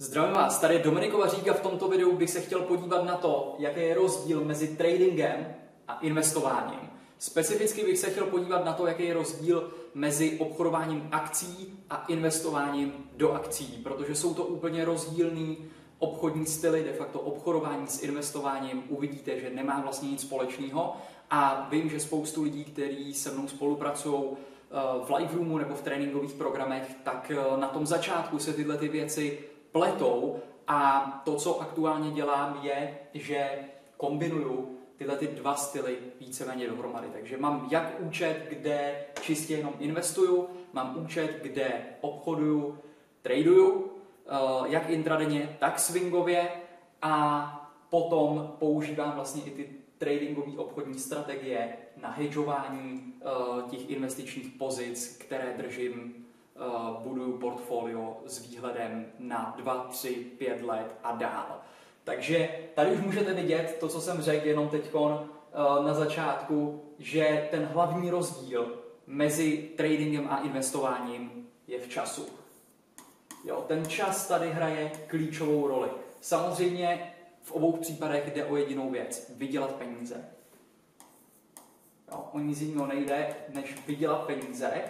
Zdravím vás, tady Dominikova říka v tomto videu bych se chtěl podívat na to, jaký je rozdíl mezi tradingem a investováním. Specificky bych se chtěl podívat na to, jaký je rozdíl mezi obchodováním akcí a investováním do akcí, protože jsou to úplně rozdílný obchodní styly, de facto obchodování s investováním, uvidíte, že nemá vlastně nic společného a vím, že spoustu lidí, kteří se mnou spolupracují eh, v live roomu nebo v tréninkových programech, tak eh, na tom začátku se tyhle ty věci pletou a to, co aktuálně dělám, je, že kombinuju tyhle ty dva styly víceméně dohromady. Takže mám jak účet, kde čistě jenom investuju, mám účet, kde obchoduju, traduju, eh, jak intradenně, tak swingově a potom používám vlastně i ty tradingové obchodní strategie na hedžování uh, těch investičních pozic, které držím, buduju portfolio s výhledem na 2, 3, 5 let a dál. Takže tady už můžete vidět to, co jsem řekl jenom teď uh, na začátku, že ten hlavní rozdíl mezi tradingem a investováním je v času. Jo, ten čas tady hraje klíčovou roli. Samozřejmě v obou případech jde o jedinou věc, vydělat peníze. Jo, o nic jiného nejde, než vydělat peníze,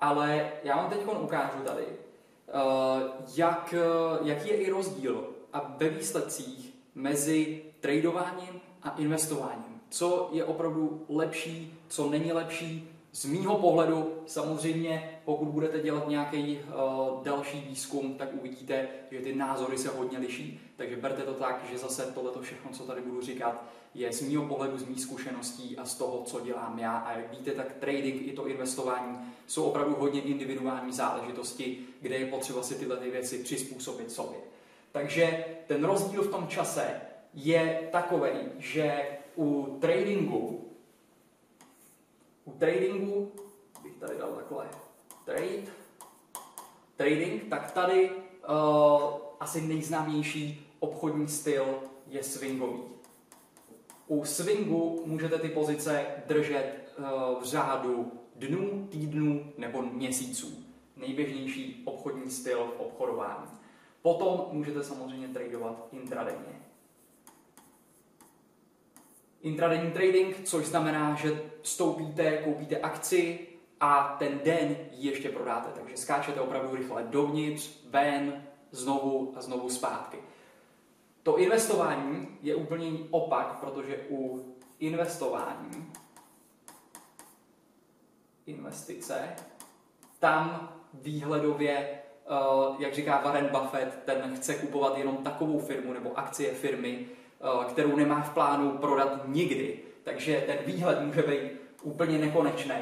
ale já vám teď ukážu tady, uh, jak, uh, jaký je i rozdíl a ve výsledcích mezi tradováním a investováním. Co je opravdu lepší, co není lepší, z mýho pohledu samozřejmě, pokud budete dělat nějaký uh, další výzkum, tak uvidíte, že ty názory se hodně liší. Takže berte to tak, že zase tohleto všechno, co tady budu říkat, je z mýho pohledu, z mých zkušeností a z toho, co dělám já. A jak víte, tak trading i to investování jsou opravdu hodně individuální záležitosti, kde je potřeba si tyhle ty věci přizpůsobit sobě. Takže ten rozdíl v tom čase je takový, že u tradingu u tradingu bych tady dal takhle trade, trading, tak tady uh, asi nejznámější obchodní styl je swingový. U swingu můžete ty pozice držet uh, v řádu dnů, týdnů nebo měsíců. Nejběžnější obchodní styl v obchodování. Potom můžete samozřejmě tradovat intradenně intradenní trading, což znamená, že vstoupíte, koupíte akci a ten den ji ještě prodáte. Takže skáčete opravdu rychle dovnitř, ven, znovu a znovu zpátky. To investování je úplně opak, protože u investování investice, tam výhledově, eh, jak říká Warren Buffett, ten chce kupovat jenom takovou firmu nebo akcie firmy, kterou nemá v plánu prodat nikdy. Takže ten výhled může být úplně nekonečný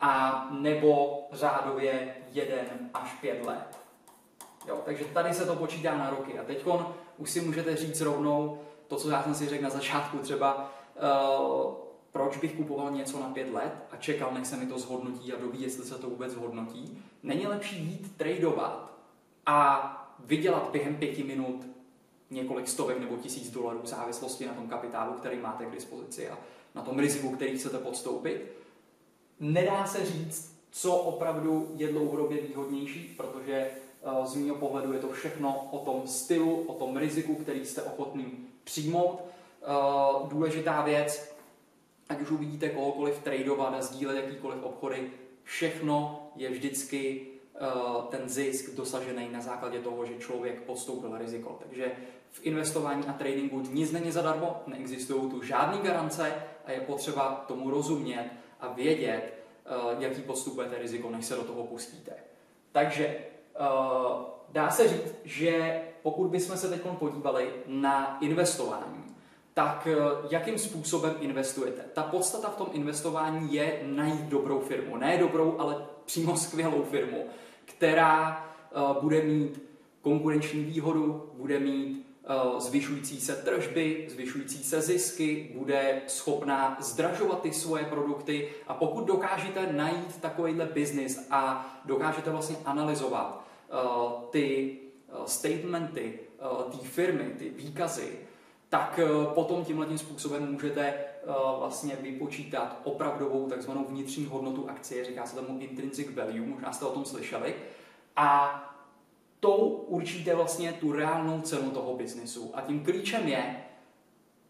a nebo řádově jeden až pět let. Jo, takže tady se to počítá na roky. A teď už si můžete říct rovnou to, co já jsem si řekl na začátku, třeba uh, proč bych kupoval něco na pět let a čekal, než se mi to zhodnotí a doví, jestli se to vůbec zhodnotí. Není lepší jít tradovat a vydělat během pěti minut několik stovek nebo tisíc dolarů v závislosti na tom kapitálu, který máte k dispozici a na tom riziku, který chcete podstoupit. Nedá se říct, co opravdu je dlouhodobě výhodnější, protože eh, z mého pohledu je to všechno o tom stylu, o tom riziku, který jste ochotný přijmout. Eh, důležitá věc, ať už uvidíte kohokoliv tradovat sdílet jakýkoliv obchody, všechno je vždycky eh, ten zisk dosažený na základě toho, že člověk podstoupil riziko. Takže v investování a tradingu nic není zadarmo, neexistují tu žádné garance a je potřeba tomu rozumět a vědět, eh, jaký podstupujete riziko, než se do toho pustíte. Takže eh, dá se říct, že pokud bychom se teď podívali na investování, tak eh, jakým způsobem investujete? Ta podstata v tom investování je najít dobrou firmu. Ne dobrou, ale přímo skvělou firmu, která bude mít konkurenční výhodu, bude mít zvyšující se tržby, zvyšující se zisky, bude schopná zdražovat ty svoje produkty. A pokud dokážete najít takovýhle biznis a dokážete vlastně analyzovat uh, ty uh, statementy té firmy, ty výkazy, tak potom tímhle způsobem můžete vlastně vypočítat opravdovou takzvanou vnitřní hodnotu akcie, říká se tomu intrinsic value, možná jste o tom slyšeli, a tou určíte vlastně tu reálnou cenu toho biznisu. A tím klíčem je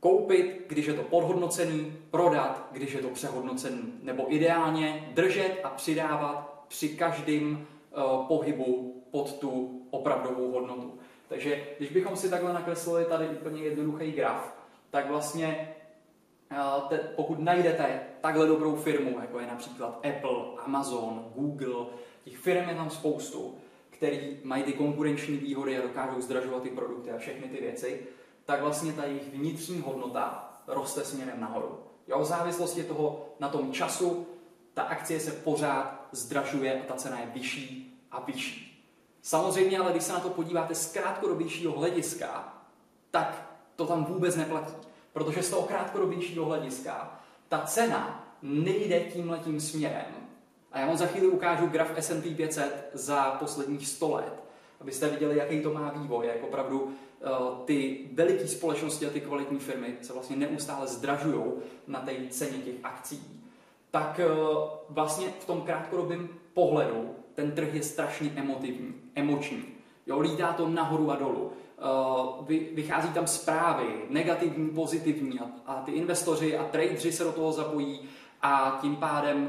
koupit, když je to podhodnocený, prodat, když je to přehodnocený, nebo ideálně držet a přidávat při každém uh, pohybu pod tu opravdovou hodnotu. Takže když bychom si takhle nakreslili tady úplně jednoduchý graf, tak vlastně te, pokud najdete takhle dobrou firmu, jako je například Apple, Amazon, Google, těch firm je tam spoustu, který mají ty konkurenční výhody a dokážou zdražovat ty produkty a všechny ty věci, tak vlastně ta jejich vnitřní hodnota roste směrem nahoru. Jo, v závislosti toho na tom času ta akcie se pořád zdražuje a ta cena je vyšší a vyšší. Samozřejmě, ale když se na to podíváte z krátkodobějšího hlediska, tak to tam vůbec neplatí. Protože z toho krátkodobějšího hlediska ta cena nejde tímhletím směrem. A já vám za chvíli ukážu graf S&P 500 za posledních 100 let, abyste viděli, jaký to má vývoj, jak opravdu uh, ty veliké společnosti a ty kvalitní firmy se vlastně neustále zdražují na té ceně těch akcí. Tak uh, vlastně v tom krátkodobém pohledu ten trh je strašně emotivní, emoční. Jo, lítá to nahoru a dolů. Uh, vychází tam zprávy, negativní, pozitivní a, ty investoři a tradeři se do toho zapojí a tím pádem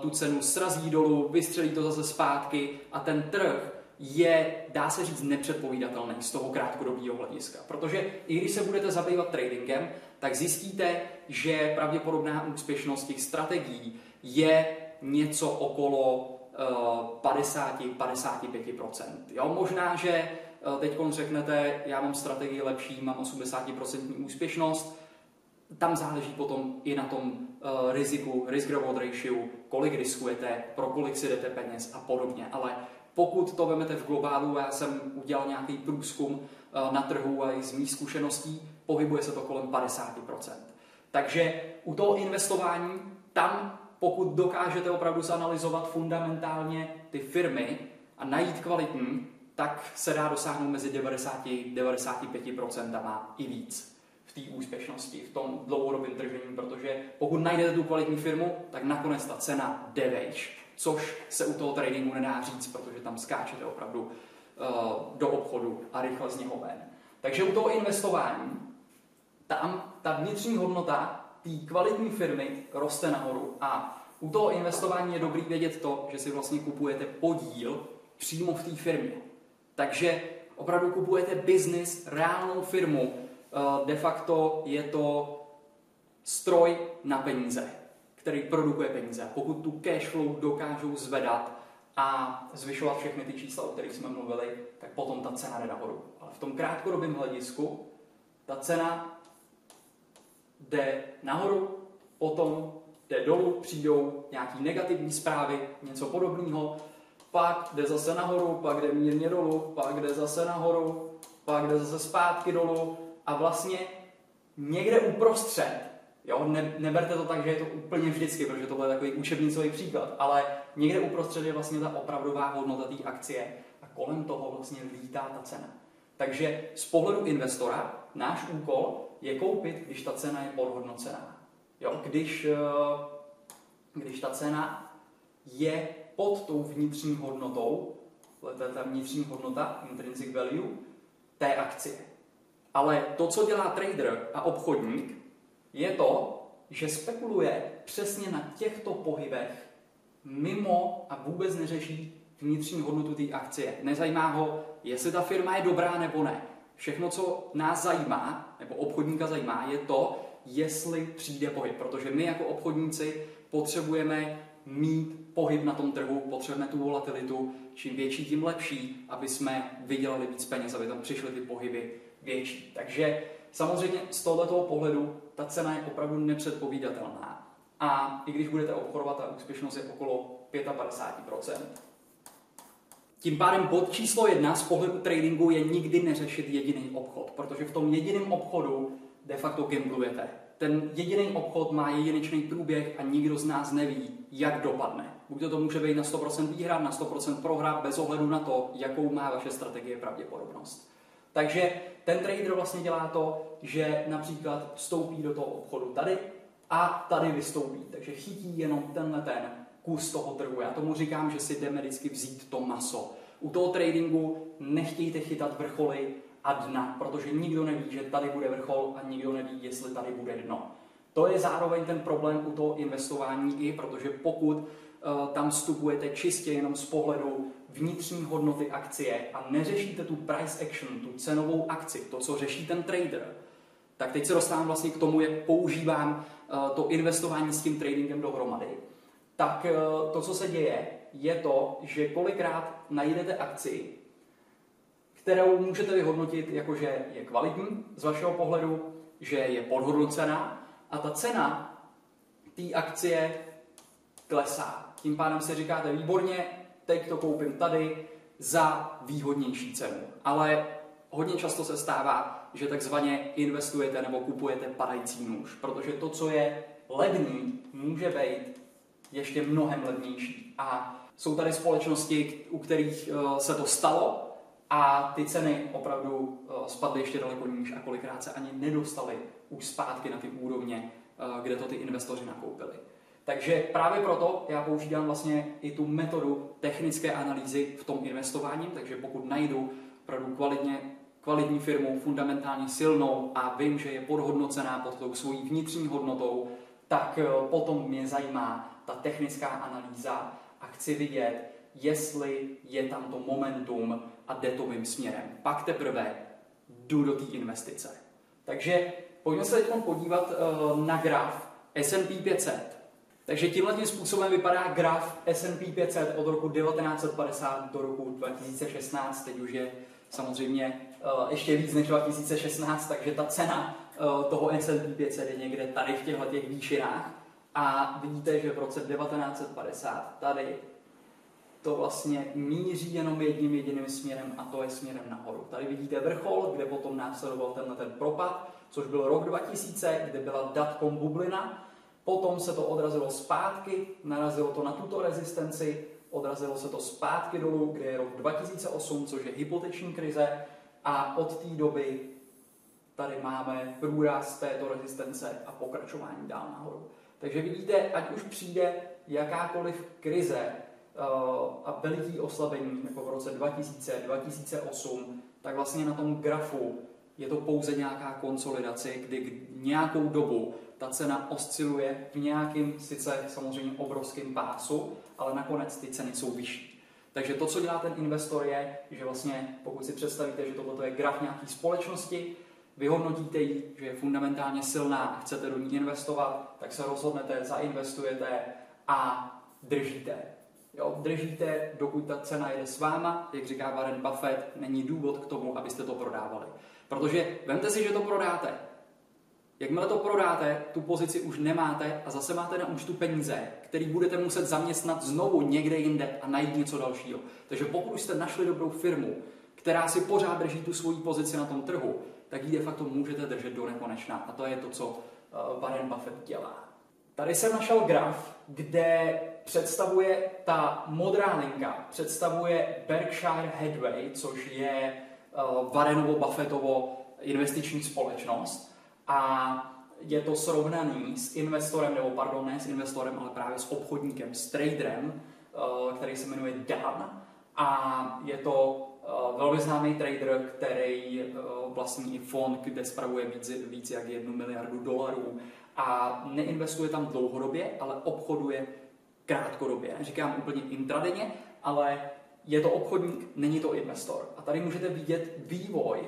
tu cenu srazí dolů, vystřelí to zase zpátky a ten trh je, dá se říct, nepředpovídatelný z toho krátkodobého hlediska. Protože i když se budete zabývat tradingem, tak zjistíte, že pravděpodobná úspěšnost těch strategií je něco okolo 50-55%. Jo, možná, že eh, teď řeknete, já mám strategii lepší, mám 80% úspěšnost, tam záleží potom i na tom riziku, risk-reward ratio, kolik riskujete, pro kolik si jdete peněz a podobně. Ale pokud to vezmete v globálu, já jsem udělal nějaký průzkum uh, na trhu a i z mých zkušeností, pohybuje se to kolem 50%. Takže u toho investování tam pokud dokážete opravdu zanalizovat fundamentálně ty firmy a najít kvalitní, tak se dá dosáhnout mezi 90-95% i víc v té úspěšnosti, v tom dlouhodobém držení, protože pokud najdete tu kvalitní firmu, tak nakonec ta cena jde vejš, což se u toho tradingu nedá říct, protože tam skáčete opravdu uh, do obchodu a rychle z něho ven. Takže u toho investování tam ta vnitřní hodnota té kvalitní firmy roste nahoru. A u toho investování je dobrý vědět to, že si vlastně kupujete podíl přímo v té firmě. Takže opravdu kupujete biznis, reálnou firmu. Eh, de facto je to stroj na peníze, který produkuje peníze. Pokud tu cash flow dokážou zvedat a zvyšovat všechny ty čísla, o kterých jsme mluvili, tak potom ta cena jde nahoru. Ale v tom krátkodobém hledisku ta cena jde nahoru, potom jde dolů, přijdou nějaký negativní zprávy, něco podobného, pak jde zase nahoru, pak jde mírně dolů, pak jde zase nahoru, pak jde zase zpátky dolů a vlastně někde uprostřed, jo, ne, neberte to tak, že je to úplně vždycky, protože to bude takový učebnicový příklad, ale někde uprostřed je vlastně ta opravdová hodnota té akcie a kolem toho vlastně lítá ta cena. Takže z pohledu investora náš úkol je koupit, když ta cena je podhodnocená. Jo, když, eh, když ta cena je pod tou vnitřní hodnotou, to je ta vnitřní hodnota, intrinsic value, té akcie. Ale to, co dělá trader a obchodník, je to, že spekuluje přesně na těchto pohybech mimo a vůbec neřeší vnitřní hodnotu té akcie. Nezajímá ho, jestli ta firma je dobrá nebo ne. Všechno, co nás zajímá, nebo obchodníka zajímá, je to, jestli přijde pohyb, protože my jako obchodníci potřebujeme mít pohyb na tom trhu, potřebujeme tu volatilitu, čím větší, tím lepší, aby jsme vydělali víc peněz, aby tam přišly ty pohyby větší. Takže samozřejmě z tohoto pohledu ta cena je opravdu nepředpovídatelná. A i když budete obchodovat, ta úspěšnost je okolo 55%. Tím pádem bod číslo jedna z pohledu tradingu je nikdy neřešit jediný obchod, protože v tom jediném obchodu de facto gamblujete. Ten jediný obchod má jedinečný průběh a nikdo z nás neví, jak dopadne. Buď to může být na 100% výhra, na 100% prohra, bez ohledu na to, jakou má vaše strategie pravděpodobnost. Takže ten trader vlastně dělá to, že například vstoupí do toho obchodu tady a tady vystoupí. Takže chytí jenom tenhle ten kus toho trhu. Já tomu říkám, že si jdeme vždycky vzít to maso. U toho tradingu nechtějte chytat vrcholy a dna, protože nikdo neví, že tady bude vrchol a nikdo neví, jestli tady bude dno. To je zároveň ten problém u toho investování i, protože pokud uh, tam vstupujete čistě jenom z pohledu vnitřní hodnoty akcie a neřešíte tu price action, tu cenovou akci, to, co řeší ten trader, tak teď se dostávám vlastně k tomu, jak používám uh, to investování s tím tradingem dohromady. Tak uh, to, co se děje, je to, že kolikrát najdete akci, kterou můžete vyhodnotit jako, že je kvalitní z vašeho pohledu, že je podhodnocená a ta cena té akcie klesá. Tím pádem si říkáte, výborně, teď to koupím tady za výhodnější cenu. Ale hodně často se stává, že takzvaně investujete nebo kupujete padající nůž, protože to, co je levný, může být ještě mnohem levnější. A jsou tady společnosti, u kterých eh, se to stalo a ty ceny opravdu eh, spadly ještě daleko níž a kolikrát se ani nedostaly už zpátky na ty úrovně, eh, kde to ty investoři nakoupili. Takže právě proto já používám vlastně i tu metodu technické analýzy v tom investování, takže pokud najdu opravdu kvalitně, kvalitní firmu, fundamentálně silnou a vím, že je podhodnocená pod tou svojí vnitřní hodnotou, tak potom mě zajímá ta technická analýza a chci vidět, jestli je tam to momentum a jde to mým směrem. Pak teprve jdu do té investice. Takže pojďme se teď podívat uh, na graf S&P 500. Takže tímhle tím způsobem vypadá graf S&P 500 od roku 1950 do roku 2016. Teď už je samozřejmě uh, ještě víc než 2016, takže ta cena uh, toho S&P 500 je někde tady v těchto těch výšinách. A vidíte, že v roce 1950 tady to vlastně míří jenom jedním jediným směrem a to je směrem nahoru. Tady vidíte vrchol, kde potom následoval tenhle ten propad, což byl rok 2000, kde byla datcom bublina, potom se to odrazilo zpátky, narazilo to na tuto rezistenci, odrazilo se to zpátky dolů, kde je rok 2008, což je hypoteční krize a od té doby tady máme průraz této rezistence a pokračování dál nahoru. Takže vidíte, ať už přijde jakákoliv krize, Eh, a veliký oslabení, jako v roce 2000, 2008, tak vlastně na tom grafu je to pouze nějaká konsolidace, kdy nějakou dobu ta cena osciluje v nějakým, sice samozřejmě obrovským pásu, ale nakonec ty ceny jsou vyšší. Takže to, co dělá ten investor, je, že vlastně, pokud si představíte, že tohle je graf nějaké společnosti, vyhodnotíte ji, že je fundamentálně silná a chcete do ní investovat, tak se rozhodnete, zainvestujete a držíte. Jo, držíte, dokud ta cena jde s váma, jak říká Warren Buffett, není důvod k tomu, abyste to prodávali. Protože vemte si, že to prodáte. Jakmile to prodáte, tu pozici už nemáte a zase máte na účtu peníze, který budete muset zaměstnat znovu někde jinde a najít něco dalšího. Takže pokud jste našli dobrou firmu, která si pořád drží tu svoji pozici na tom trhu, tak ji de facto můžete držet do nekonečna. A to je to, co uh, Warren Buffett dělá. Tady jsem našel graf, kde představuje ta modrá linka, představuje Berkshire Hathaway, což je uh, Warrenovo Buffettovo investiční společnost a je to srovnaný s investorem, nebo pardon, ne s investorem, ale právě s obchodníkem, s traderem, uh, který se jmenuje Dan a je to uh, velmi známý trader, který uh, vlastní i fond, kde spravuje víc, víc jak jednu miliardu dolarů a neinvestuje tam dlouhodobě, ale obchoduje krátkodobě. Neříkám úplně intradenně, ale je to obchodník, není to investor. A tady můžete vidět vývoj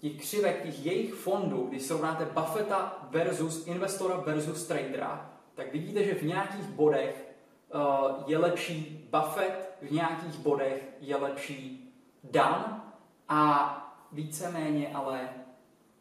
těch křivek, těch jejich fondů, když srovnáte Buffetta versus investora versus tradera, tak vidíte, že v nějakých bodech uh, je lepší Buffett, v nějakých bodech je lepší Dan a víceméně ale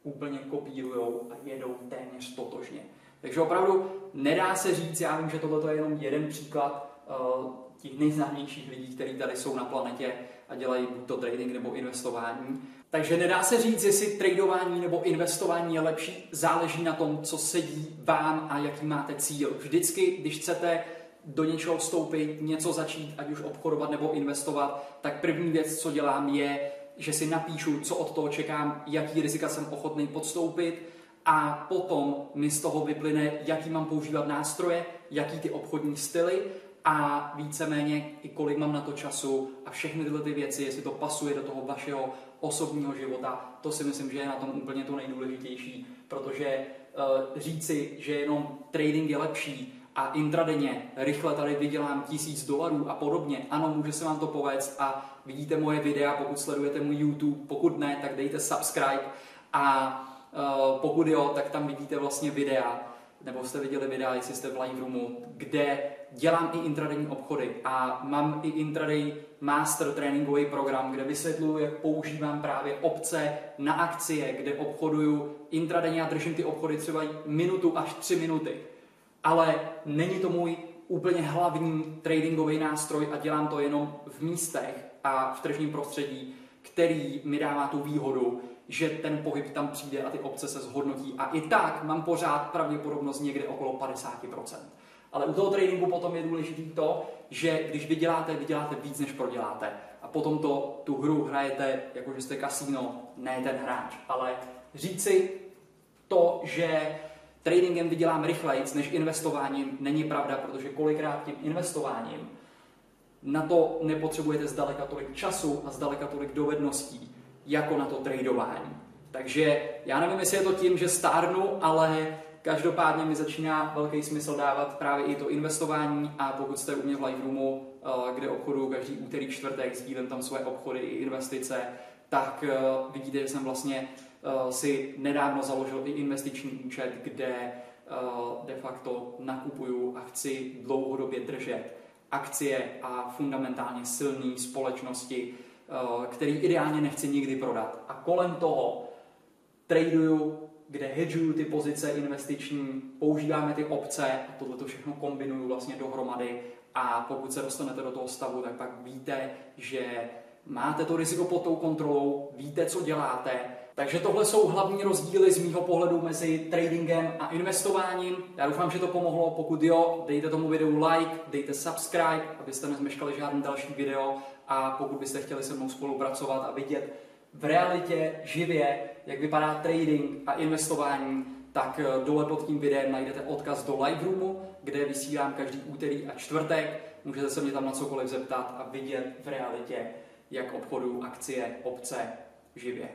úplně kopírujou a jedou téměř totožně. Takže opravdu nedá se říct, já vím, že tohle je jenom jeden příklad uh, těch nejznámějších lidí, kteří tady jsou na planetě a dělají buď to trading nebo investování. Takže nedá se říct, jestli tradování nebo investování je lepší, záleží na tom, co sedí vám a jaký máte cíl. Vždycky, když chcete do něčeho vstoupit, něco začít, ať už obchodovat nebo investovat, tak první věc, co dělám, je, že si napíšu, co od toho čekám, jaký rizika jsem ochotný podstoupit, a potom mi z toho vyplyne, jaký mám používat nástroje, jaký ty obchodní styly a víceméně i kolik mám na to času a všechny tyhle ty věci, jestli to pasuje do toho vašeho osobního života, to si myslím, že je na tom úplně to nejdůležitější, protože uh, říci, že jenom trading je lepší a intradenně rychle tady vydělám tisíc dolarů a podobně, ano, může se vám to povést a vidíte moje videa, pokud sledujete můj YouTube, pokud ne, tak dejte subscribe a uh, pokud jo, tak tam vidíte vlastně videa, nebo jste viděli videa, jestli jste v live roomu, kde dělám i intradenní obchody a mám i intraday master tréninkový program, kde vysvětluji, jak používám právě opce na akcie, kde obchoduju intradenně a držím ty obchody třeba minutu až tři minuty. Ale není to můj úplně hlavní tradingový nástroj a dělám to jenom v místech a v tržním prostředí, který mi dává tu výhodu, že ten pohyb tam přijde a ty obce se zhodnotí. A i tak mám pořád pravděpodobnost někde okolo 50%. Ale u toho tradingu potom je důležité to, že když vyděláte, vyděláte víc, než proděláte. A potom to, tu hru hrajete, jako že jste kasíno, ne ten hráč. Ale říci to, že tradingem vydělám rychleji než investováním, není pravda, protože kolikrát tím investováním na to nepotřebujete zdaleka tolik času a zdaleka tolik dovedností, jako na to tradování. Takže já nevím, jestli je to tím, že stárnu, ale každopádně mi začíná velký smysl dávat právě i to investování a pokud jste u mě v Live Roomu, eh, kde obchodu každý úterý, čtvrtek, sdílím tam svoje obchody i investice, tak eh, vidíte, že jsem vlastně eh, si nedávno založil i investiční účet, kde de facto nakupuju a chci dlouhodobě držet akcie a fundamentálně silné společnosti, Eh, který ideálně nechci nikdy prodat. A kolem toho traduju, kde hedžuju ty pozice investiční, používáme ty obce a tohle to všechno kombinuju vlastně dohromady a pokud se dostanete do toho stavu, tak pak víte, že máte to riziko pod tou kontrolou, víte, co děláte. Takže tohle jsou hlavní rozdíly z mýho pohledu mezi tradingem a investováním. Já doufám, že to pomohlo. Pokud jo, dejte tomu videu like, dejte subscribe, abyste nezmeškali žádný další video a pokud byste chtěli se mnou spolupracovat a vidět v realitě živě, jak vypadá trading a investování, tak eh, dole pod tím videem najdete odkaz do live roomu, kde vysílám každý úterý a čtvrtek. Můžete se mě tam na cokoliv zeptat a vidět v realitě, jak obchodu akcie, obce živě.